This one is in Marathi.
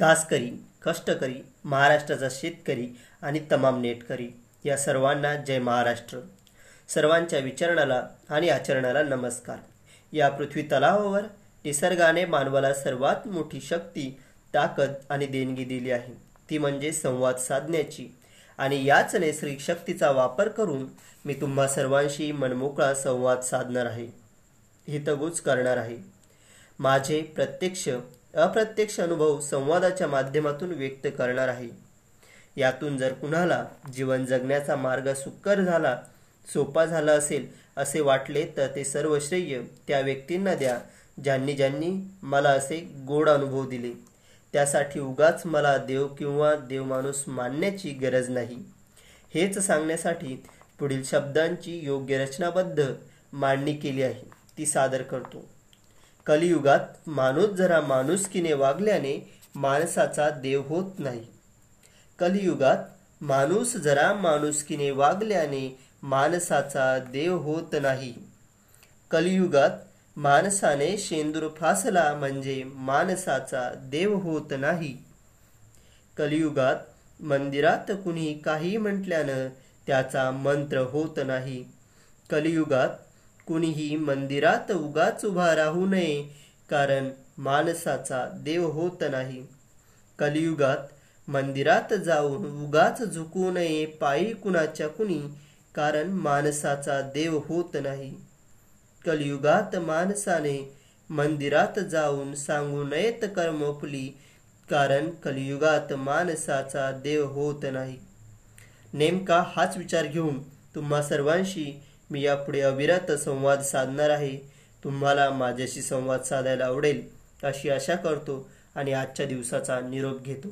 घासकरी कष्टकरी महाराष्ट्राचा शेतकरी आणि तमाम नेटकरी या सर्वांना जय महाराष्ट्र. सर्वांच्या विचारणाला आणि आचरणाला नमस्कार. या पृथ्वी तलावावर निसर्गाने मानवाला सर्वात मोठी शक्ती ताकद आणि देणगी दिली आहे. ती म्हणजे संवाद साधण्याची. आणि याच नैसर्गिक शक्तीचा वापर करून मी तुम्हा सर्वांशी मनमोकळा संवाद साधणार आहे. हितगुज करणार आहे. माझे प्रत्यक्ष अप्रत्यक्ष अनुभव संवादाच्या माध्यमातून व्यक्त करणार आहे. यातून जर कुणाला जीवन जगण्याचा मार्ग सुकर झाला सोपा झाला असेल असे वाटले तर ते सर्व श्रेय त्या व्यक्तींना द्या ज्यांनी ज्यांनी मला असे गोड अनुभव दिले. त्यासाठी उगाच मला देव किंवा देवमाणूस मानण्याची गरज नाही. हेच सांगण्यासाठी पुढील शब्दांची योग्य रचनाबद्ध मांडणी केली आहे. ती सादर करतो. कलियुगात माणूस जरा माणुसकीने वागल्याने माणसाचा देव होत नाही. कलियुगात माणूस जरा माणुसकीने वागल्याने माणसाचा देव होत नाही. कलियुगात माणसाने शेंदूर फासला म्हणजे माणसाचा देव होत नाही. कलियुगात मंदिरात कुणी काही म्हटल्यानं त्याचा मंत्र होत नाही. कलियुगात कुणीही मंदिरात उगाच उभा राहू नये कारण माणसाचा देव होत नाही. कलियुगात मंदिरात जाऊन उगाच झुकू नये पायी कुणाच्या कुणी कारण माणसाचा देव होत नाही. कलियुगात माणसाने मंदिरात जाऊन सांगू नयेत कर्मफुली कारण कलियुगात माणसाचा देव होत नाही. नेमका हाच विचार घेऊन तुम्हा सर्वांशी मी यापुढे अविरत संवाद साधणार आहे. तुम्हाला माझ्याशी संवाद साधायला आवडेल अशी आशा करतो आणि आजच्या दिवसाचा निरोप घेतो.